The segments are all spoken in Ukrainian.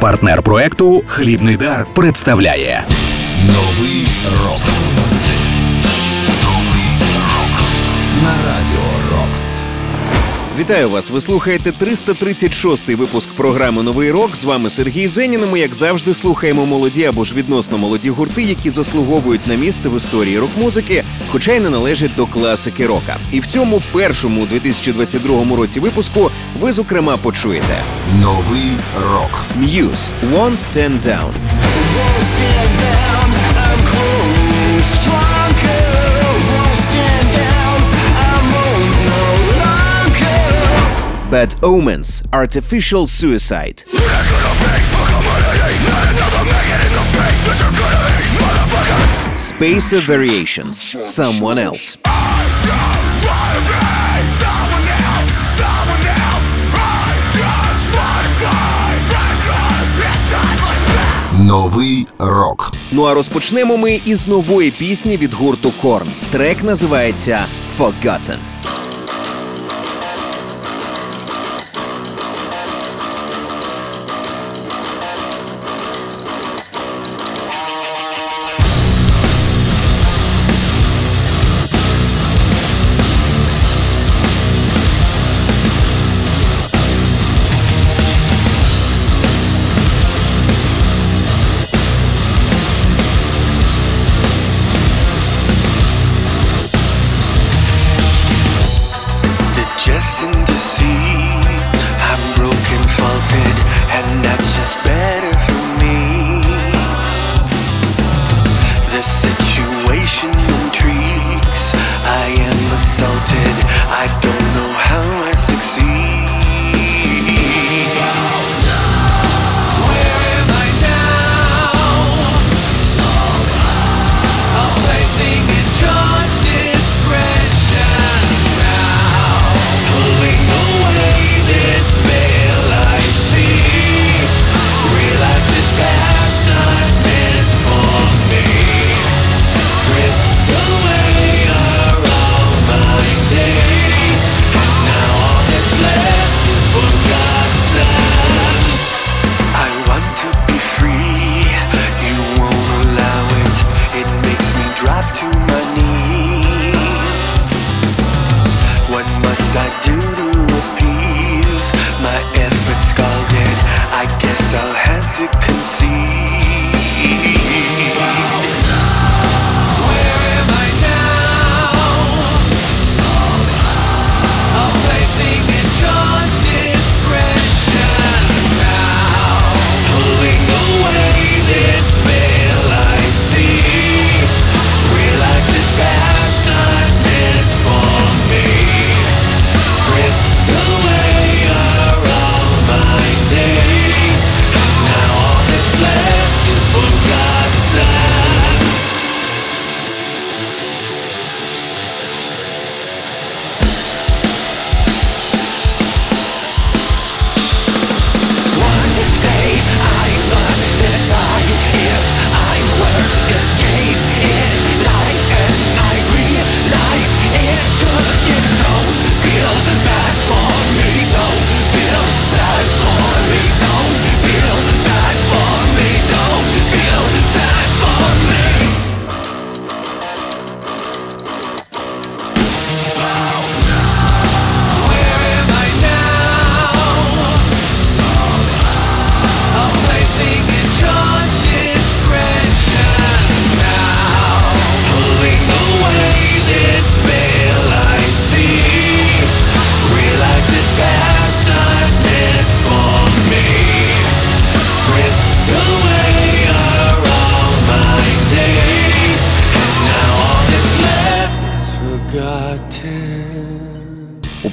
Партнер проекту Хлібний дар представляє Новий рок. На радіо Рокс. Вітаю вас! Ви слухаєте 336-й випуск програми Новий рок. З вами Сергій Зенін. і Ми, як завжди, слухаємо молоді або ж відносно молоді гурти, які заслуговують на місце в історії рок-музики, хоча й не належать до класики рока. І в цьому першому 2022 році випуску ви зокрема почуєте. Новий рок. Muse «Won't Stand Down», Bad Omens «Artificial Suicide», Spacer Variations «Someone Else», Новий рок. Ну а розпочнемо ми із нової пісні від гурту Корн. Трек називається Forgotten.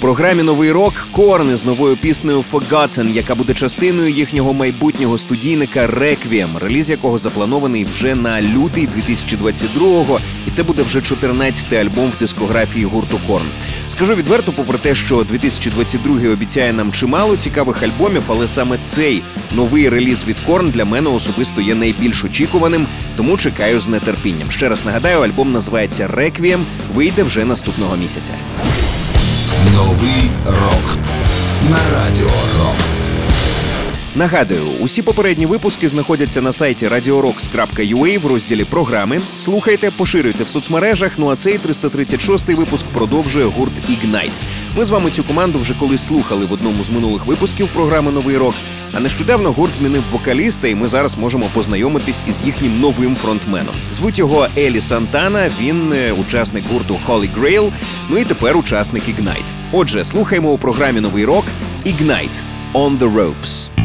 Програмі Новий рок Корн із новою піснею Forgotten, яка буде частиною їхнього майбутнього студійника Requiem, реліз якого запланований вже на лютий 2022-го, і це буде вже 14-й альбом в дискографії гурту Корн. Скажу відверто, попри те, що 2022 обіцяє нам чимало цікавих альбомів, але саме цей новий реліз від Корн для мене особисто є найбільш очікуваним, тому чекаю з нетерпінням. Ще раз нагадаю, альбом називається Requiem, вийде вже наступного місяця. Новий рок. На радіо Рокс. Нагадую, усі попередні випуски знаходяться на сайті radiorocks.ua в розділі програми. Слухайте, поширюйте в соцмережах. Ну а цей 336-й випуск продовжує гурт Ignite. Ми з вами цю команду вже колись слухали в одному з минулих випусків програми Новий рок. А нещодавно гурт змінив вокаліста, і ми зараз можемо познайомитись із їхнім новим фронтменом. Звуть його Елі Сантана. Він е, учасник гурту Holy Grail, ну і тепер учасник Ignite. Отже, слухаємо у програмі Новий рок Ignite On The Ropes.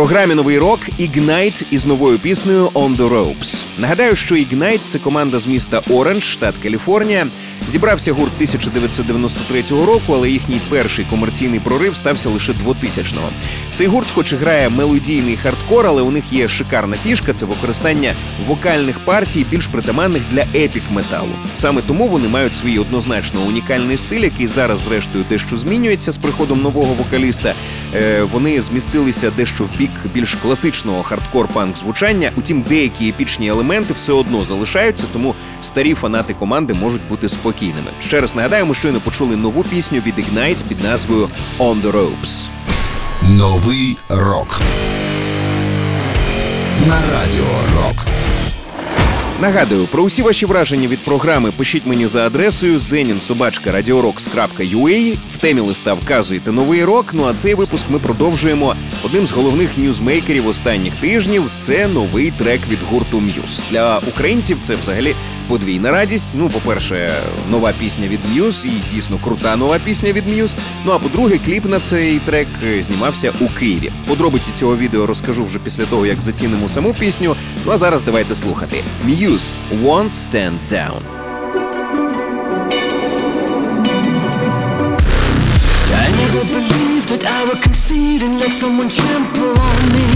Програмі Новий рок Ignite із новою піснею On the Ropes. Нагадаю, що Ignite – це команда з міста Оранж, штат Каліфорнія. Зібрався гурт 1993 року, але їхній перший комерційний прорив стався лише 2000-го. Цей гурт, хоч і грає мелодійний хардкор, але у них є шикарна фішка це використання вокальних партій, більш притаманних для епік металу. Саме тому вони мають свій однозначно унікальний стиль, який зараз, зрештою, дещо змінюється з приходом нового вокаліста. Е, вони змістилися дещо в бік більш класичного хардкор-панк звучання. Утім, деякі епічні елементи все одно залишаються, тому старі фанати команди можуть бути спокійними. Ще раз нагадаю, ми щойно почули нову пісню від Ignite під назвою On the Ropes. Новий рок. На радіо Рокс. Нагадую, про усі ваші враження від програми пишіть мені за адресою zeninsobachka.radiorocks.ua. В темі листа вказуєте новий рок. Ну а цей випуск ми продовжуємо одним з головних ньюзмейкерів останніх тижнів. Це новий трек від гурту Muse. Для українців це взагалі подвійна радість. Ну, по-перше, нова пісня від Muse і дійсно крута нова пісня від Muse. Ну а по-друге, кліп на цей трек е, знімався у Києві. Подробиці цього відео розкажу вже після того, як зацінимо саму пісню. Ну а зараз давайте слухати. Muse Won't Stand Down. I never believed that I would concede and let someone trample on me.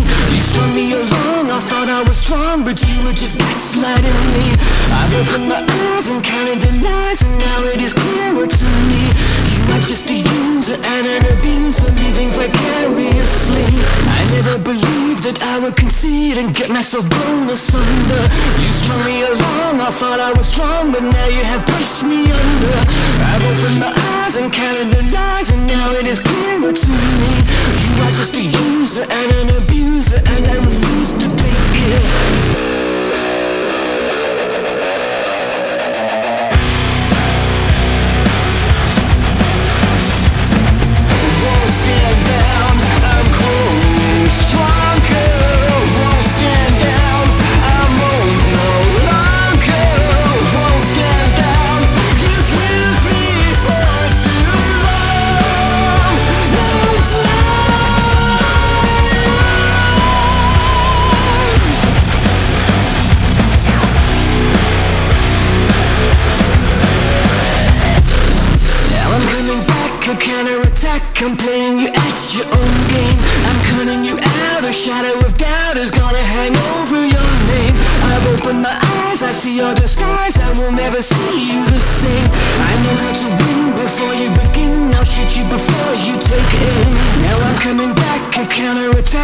Strung me along, I thought I was strong, but you were just gaslighting me. I've opened my eyes and counted the lies, and now it is clearer to me. You are just a user and an abuser, living vicariously. I never believed that I would concede and get myself blown asunder. Thought I was strong, but now you have pushed me under. I've opened my eyes and counted the lies, and now it is clearer to me. You are just a user and an abuser, and I refuse to take it.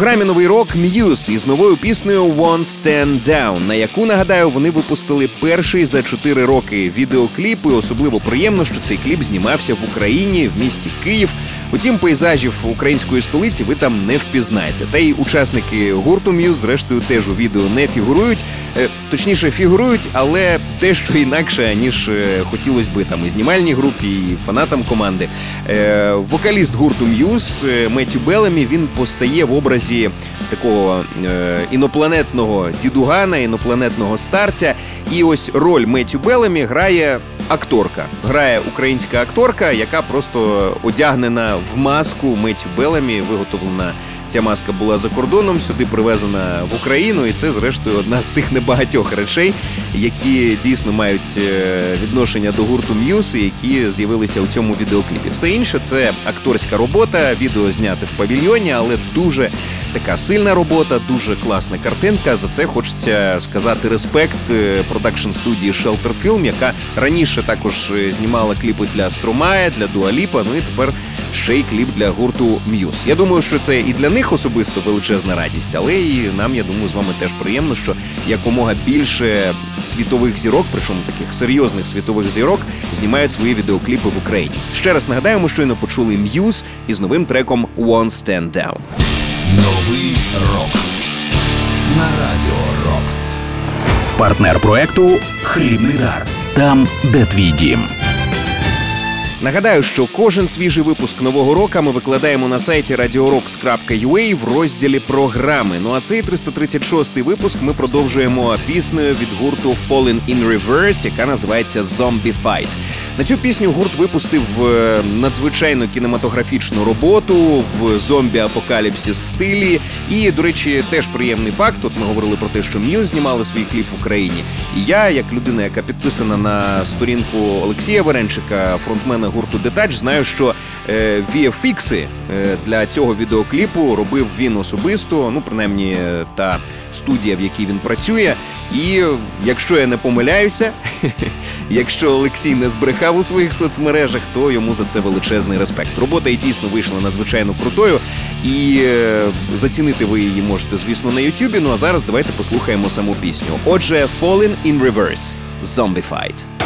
Програмі Новий рок Muse із новою піснею «One Stand Down, на яку нагадаю, вони випустили перший за 4 роки відеокліп. І особливо приємно, що цей кліп знімався в Україні в місті Київ. Утім, пейзажів української столиці ви там не впізнаєте. Та й учасники гурту Muse, зрештою, теж у відео не фігурують. Е, Точніше, фігурують, але дещо інакше, ніж е, хотілося би там і знімальній групі, і фанатам команди. Е, Вокаліст гурту е, Меттю Белемі він постає в образі такого інопланетного дідугана, інопланетного старця. І ось роль Меттю Белемі грає акторка. Грає українська акторка, яка просто одягнена в маску Меттю Белемі, виготовлена. Ця маска була за кордоном, сюди привезена в Україну, і це, зрештою, одна з тих небагатьох речей, які дійсно мають е, відношення до гурту і які з'явилися у цьому відеокліпі. Все інше це акторська робота, відео зняте в павільйоні, але дуже така сильна робота, дуже класна картинка. За це хочеться сказати респект продакшн студії Shelter Film, яка раніше також е, знімала кліпи для Струмая, для Дуаліпа. Ну і тепер ще й кліп для гурту Muse. Я думаю, що це і для них особисто величезна радість, але і нам, я думаю, з вами теж приємно, що якомога більше світових зірок, причому таких серйозних світових зірок, знімають свої відеокліпи в Україні. Ще раз нагадаємо, щойно почули Muse із новим треком One Stand Down. Новий рок на радіо Рокс. Партнер проекту Хлібний дар. Там, де твій дім. Нагадаю, що кожен свіжий випуск нового року ми викладаємо на сайті radiorocks.ua в розділі програми. Ну а цей 336-й випуск ми продовжуємо піснею від гурту Fallen in Reverse, яка називається Zombie Fight. На цю пісню гурт випустив е, надзвичайно кінематографічну роботу в зомбі-апокаліпсис стилі. І, до речі, теж приємний факт. От ми говорили про те, що М'юз знімали свій кліп в Україні. І я, як людина, яка підписана на сторінку Олексія Веренчика, фронтмена гурту Детач, знаю, що е, VFX е, для цього відеокліпу робив він особисто, ну принаймні е, та студія, в якій він працює. І якщо я не помиляюся, якщо Олексій не збрехав у своїх соцмережах, то йому за це величезний респект. Робота і дійсно вийшла надзвичайно крутою, і е, зацінити ви її можете, звісно, на Ютубі. Ну а зараз давайте послухаємо саму пісню. Отже, Fallen in Reverse Zombified. The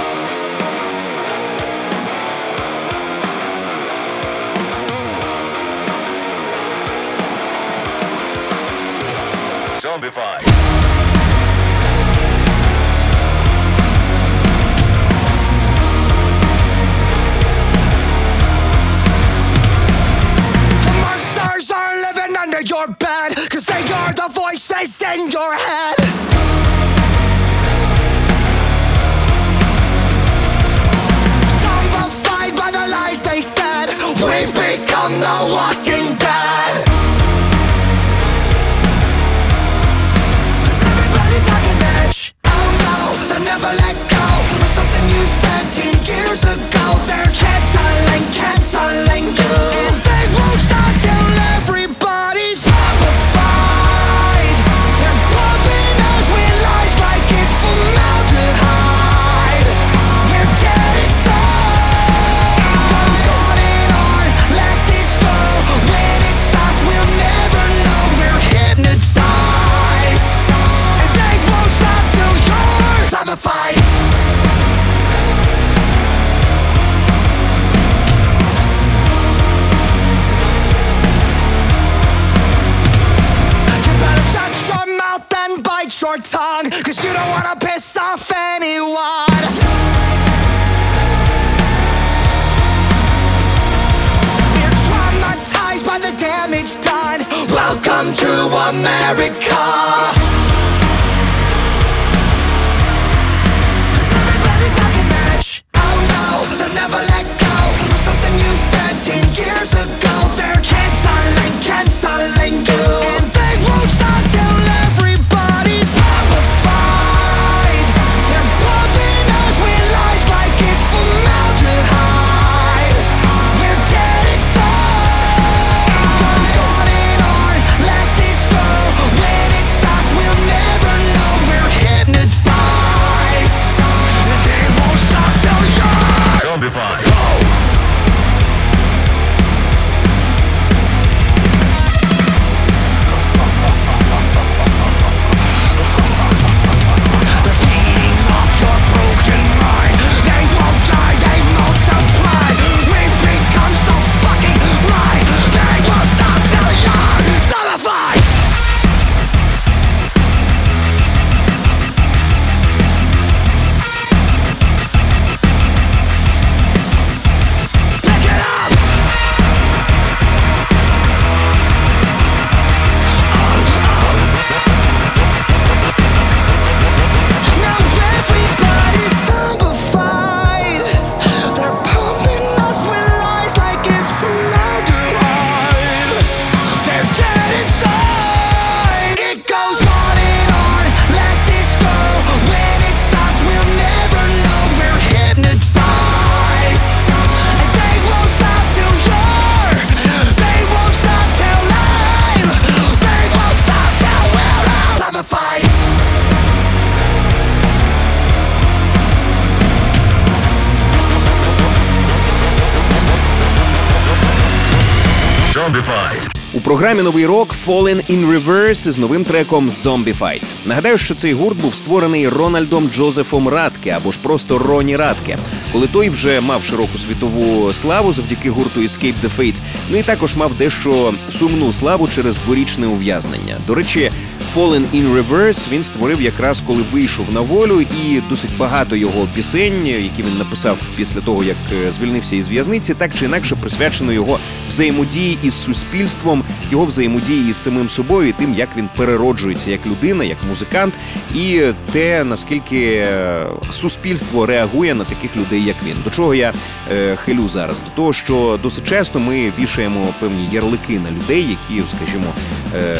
програмі Новий рок Fallen in Reverse з новим треком Zombified. Нагадаю, що цей гурт був створений Рональдом Джозефом Радке або ж просто Роні Радке, коли той вже мав широку світову славу завдяки гурту Escape the Fate, ну і також мав дещо сумну славу через дворічне ув'язнення. До речі, Fallen in Reverse він створив якраз коли вийшов на волю, і досить багато його пісень, які він написав після того, як е, звільнився із в'язниці, так чи інакше присвячено його взаємодії із суспільством, його взаємодії із самим собою, і тим, як він перероджується як людина, як музикант, і те наскільки е, суспільство реагує на таких людей, як він. До чого я е, хилю зараз? До того, що досить часто ми вішаємо певні ярлики на людей, які, скажімо, е,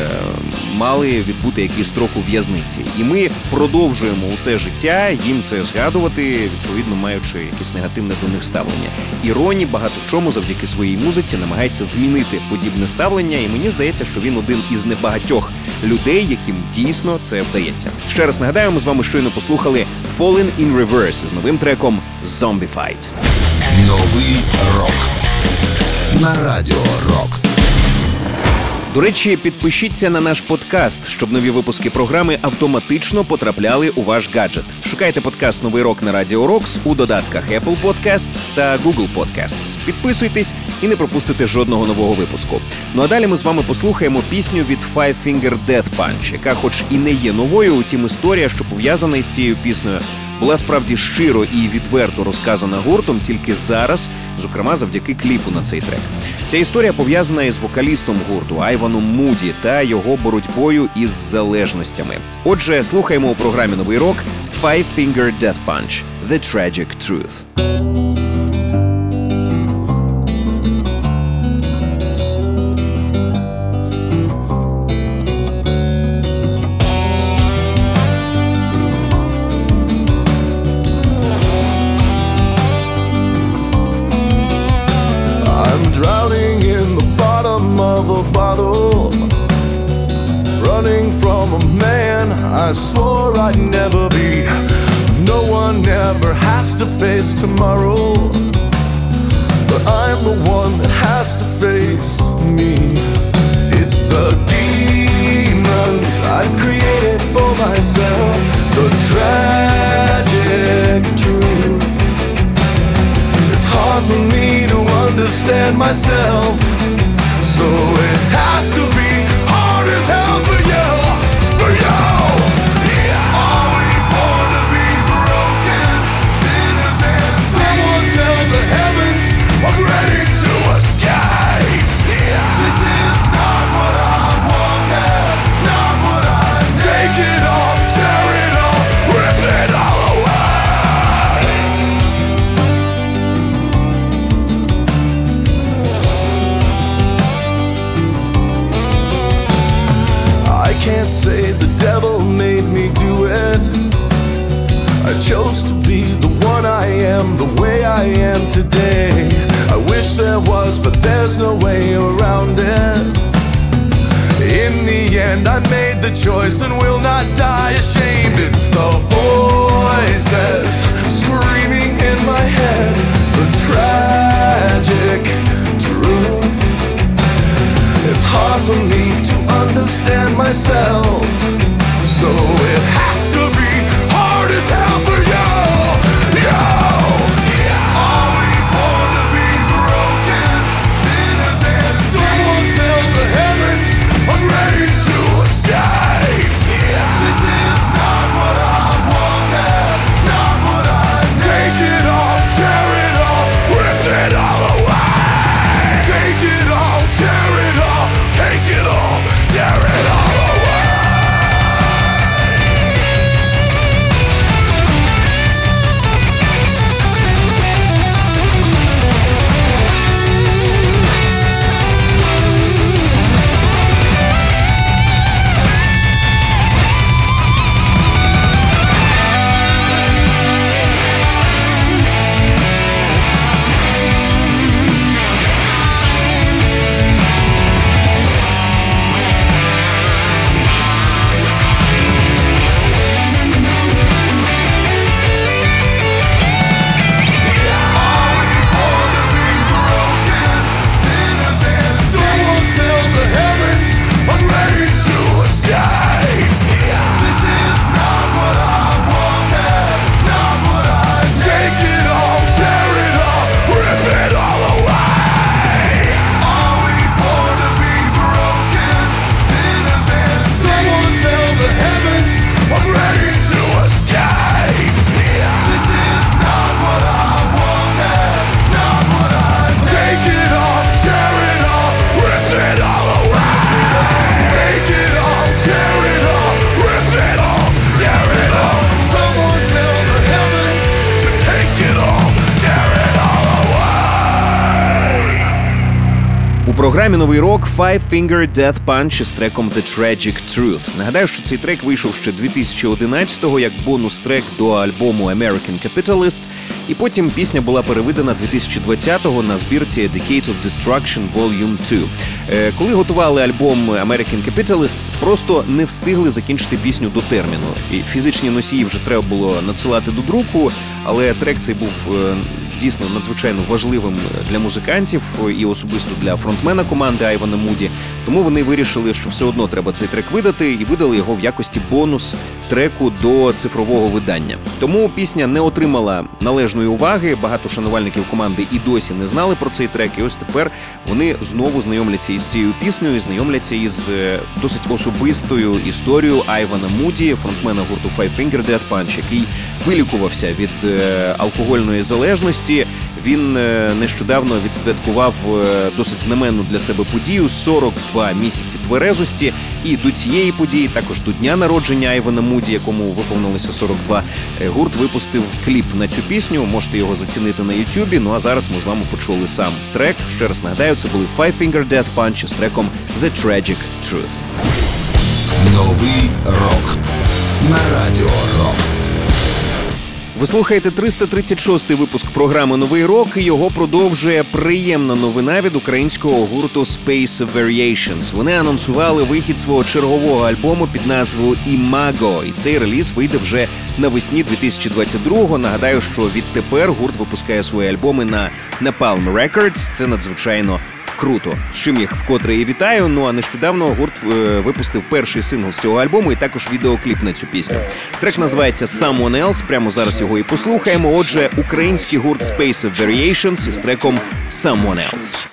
мали відбути якийсь строк у в'язниці. І ми продовжуємо усе життя їм це згадувати, відповідно маючи якесь негативне до них ставлення. І Роні багато в чому завдяки своїй музиці намагається змінити подібне ставлення, і мені здається, що він один із небагатьох людей, яким дійсно це вдається. Ще раз нагадаю, ми з вами щойно послухали Fallen in Reverse з новим треком Zombified. Новий рок на радіо Рокс. До речі, підпишіться на наш подкаст, щоб нові випуски програми автоматично потрапляли у ваш гаджет. Шукайте подкаст Новий рок на Радіо Рокс у додатках Apple Podcasts та Google Podcasts. Підписуйтесь і не пропустите жодного нового випуску. Ну а далі ми з вами послухаємо пісню від Five Finger Death Punch, яка, хоч і не є новою, утім історія, що пов'язана із цією піснею, була справді щиро і відверто розказана гуртом тільки зараз, зокрема завдяки кліпу на цей трек. Ця історія пов'язана із вокалістом гурту Айваном Муді та його боротьбою із залежностями. Отже, слухаємо у програмі Новий рок Five Finger Death Punch – The Tragic Truth. I swore I'd never be. No one ever has to face tomorrow. But I'm the one that has to face me. It's the demons I've created for myself. The tragic truth. It's hard for me to understand myself. Choice and will not die ashamed. It's the voices screaming in my head, the tragic truth. It's hard for me to understand myself. So it новий рок Five Finger Death Punch із треком The Tragic Truth. Нагадаю, що цей трек вийшов ще 2011-го як бонус-трек до альбому American Capitalist, і потім пісня була переведена 2020-го на збірці A Decade of Destruction Volume 2. Е, Коли готували альбом American Capitalist, просто не встигли закінчити пісню до терміну. І фізичні носії вже треба було надсилати до друку, але трек цей був е, дійсно надзвичайно важливим для музикантів і особисто для фронтмена команди Айвана Муді. Тому вони вирішили, що все одно треба цей трек видати, і видали його в якості бонус треку до цифрового видання. Тому пісня не отримала належної уваги. Багато шанувальників команди і досі не знали про цей трек. І ось тепер вони знову знайомляться із цією піснею, знайомляться із е, досить особистою історією Айвана Муді, фронтмена гурту Five Finger Death Punch, який вилікувався від е, алкогольної залежності. Він е, нещодавно відсвяткував е, досить знаменну для себе подію 42 місяці тверезості. І до цієї події, також до дня народження Айвана Муді, якому виповнилося 42, е, гурт випустив кліп на цю пісню. Можете його зацінити на Ютубі. Ну а зараз ми з вами почули сам трек. Ще раз нагадаю, це були Five Finger Death Punch з треком The Tragic Truth. Новий рок на радіо Рокс. Ви слухаєте 336-й випуск програми Новий рок. і Його продовжує приємна новина від українського гурту Space Variations. Вони анонсували вихід свого чергового альбому під назвою Імаго. І цей реліз вийде вже навесні 2022-го. Нагадаю, що відтепер гурт випускає свої альбоми на Napalm Records. Це надзвичайно круто. З чим їх вкотре і вітаю. Ну а нещодавно гурт е, випустив перший сингл з цього альбому і також відеокліп на цю пісню. Трек називається Someone Else. Прямо зараз його і послухаємо. Отже, український гурт Space of Variations із треком Someone Else.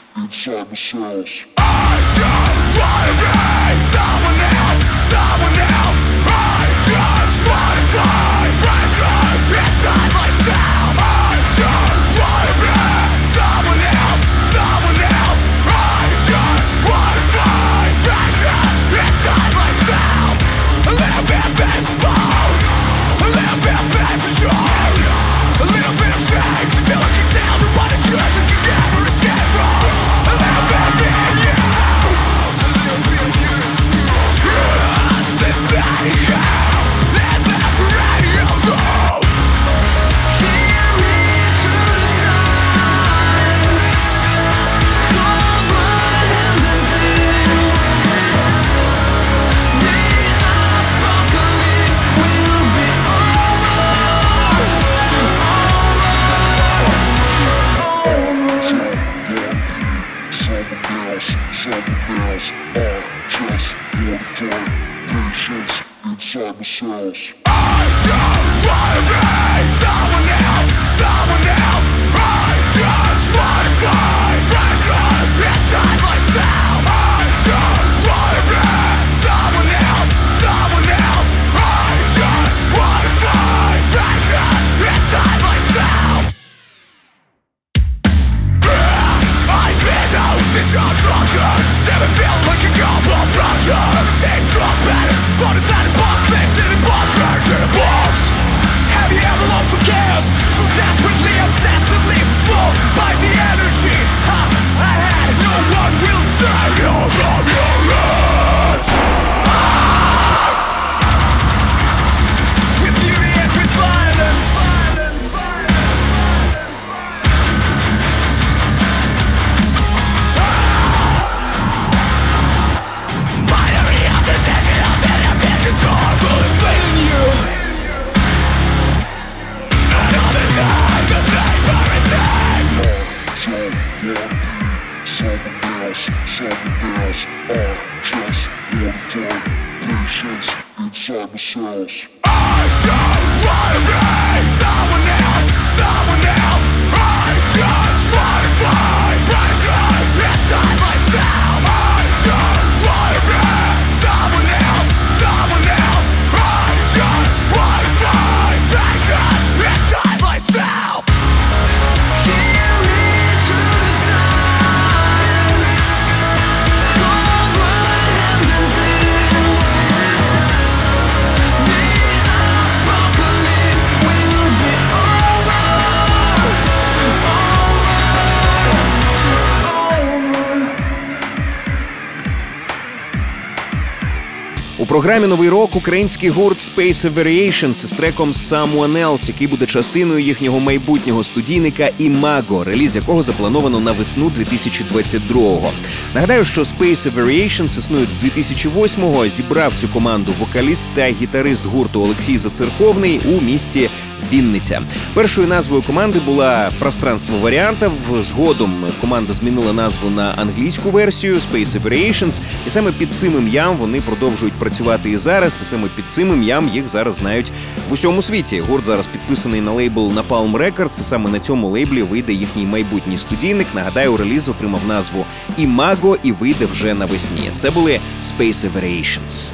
Програмі новий рок український гурт Space Variations з треком Someone Else, який буде частиною їхнього майбутнього студійника Imago, реліз якого заплановано на весну 2022-го. Нагадаю, що Space Variations існують з 2008-го. Зібрав цю команду вокаліст та гітарист гурту Олексій Зацерковний у місті Вінниця. Першою назвою команди була пространство варіантів. Згодом команда змінила назву на англійську версію Space Variations, і саме під цим ім'ям вони продовжують працювати і зараз. І саме під цим ім'ям їх зараз знають в усьому світі. Гурт зараз підписаний на лейбл Napalm Records, і Саме на цьому лейблі вийде їхній майбутній студійник. Нагадаю, реліз отримав назву Imago і вийде вже навесні. Це були Space Variations.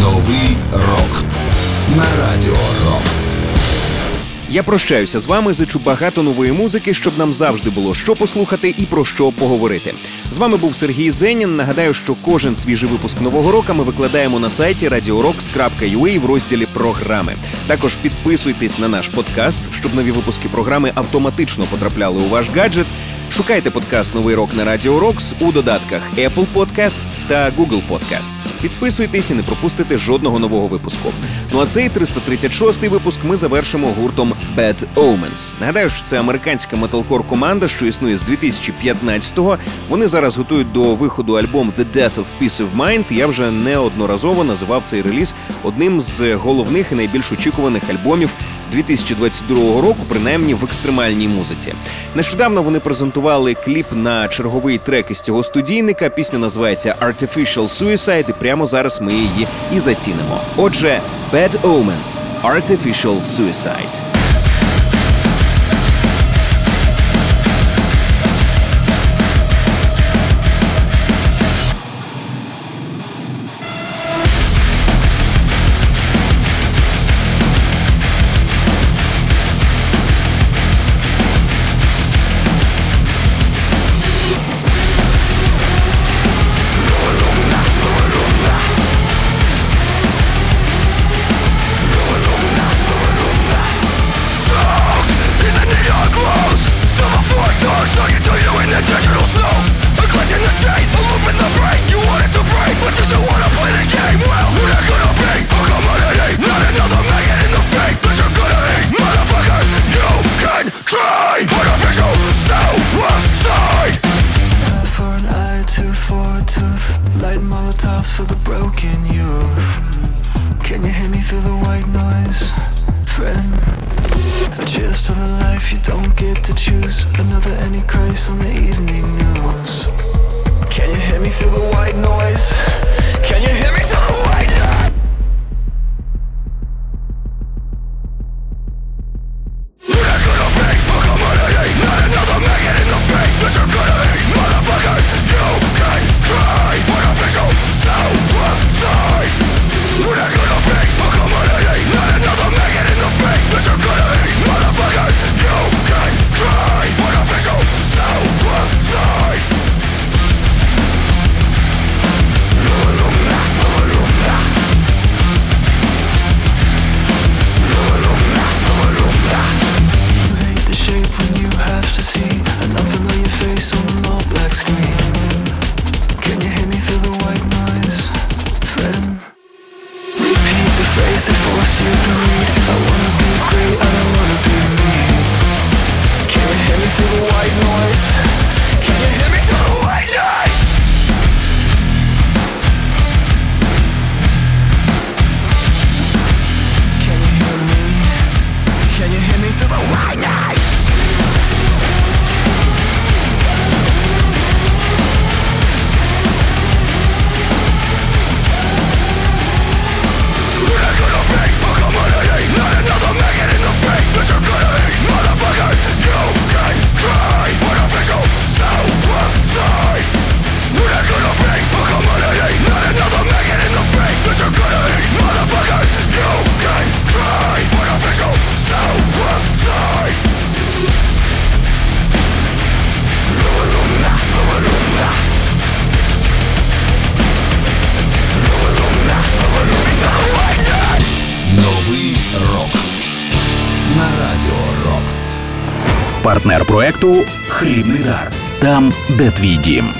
Новий рок на радіо Рокс. Я прощаюся з вами, зичу багато нової музики, щоб нам завжди було що послухати і про що поговорити. З вами був Сергій Зенін. Нагадаю, що кожен свіжий випуск нового року ми викладаємо на сайті radiorocks.ua в розділі програми. Також підписуйтесь на наш подкаст, щоб нові випуски програми автоматично потрапляли у ваш гаджет. Шукайте подкаст Новий рок на Радіо Рокс у додатках Apple Podcasts та Google Podcasts. Підписуйтесь і не пропустите жодного нового випуску. Ну а цей 336-й випуск ми завершимо гуртом Bad Omens. Нагадаю, що це американська металкор команда, що існує з 2015-го. Вони зараз готують до виходу альбом The Death of Peace of Mind. Я вже неодноразово називав цей реліз одним з головних і найбільш очікуваних альбомів 2022 року, принаймні в екстремальній музиці. Нещодавно вони презентували кліп на черговий трек із цього студійника. Пісня називається Artificial Suicide, і прямо зараз ми її і зацінимо. Отже, Bad Omens – Artificial Suicide. The white noise, friend? A cheers to the life you don't get to choose. Another antichrist on the evening news. Can you hear me through the white noise? Can you hear me through the Там, де твій дім.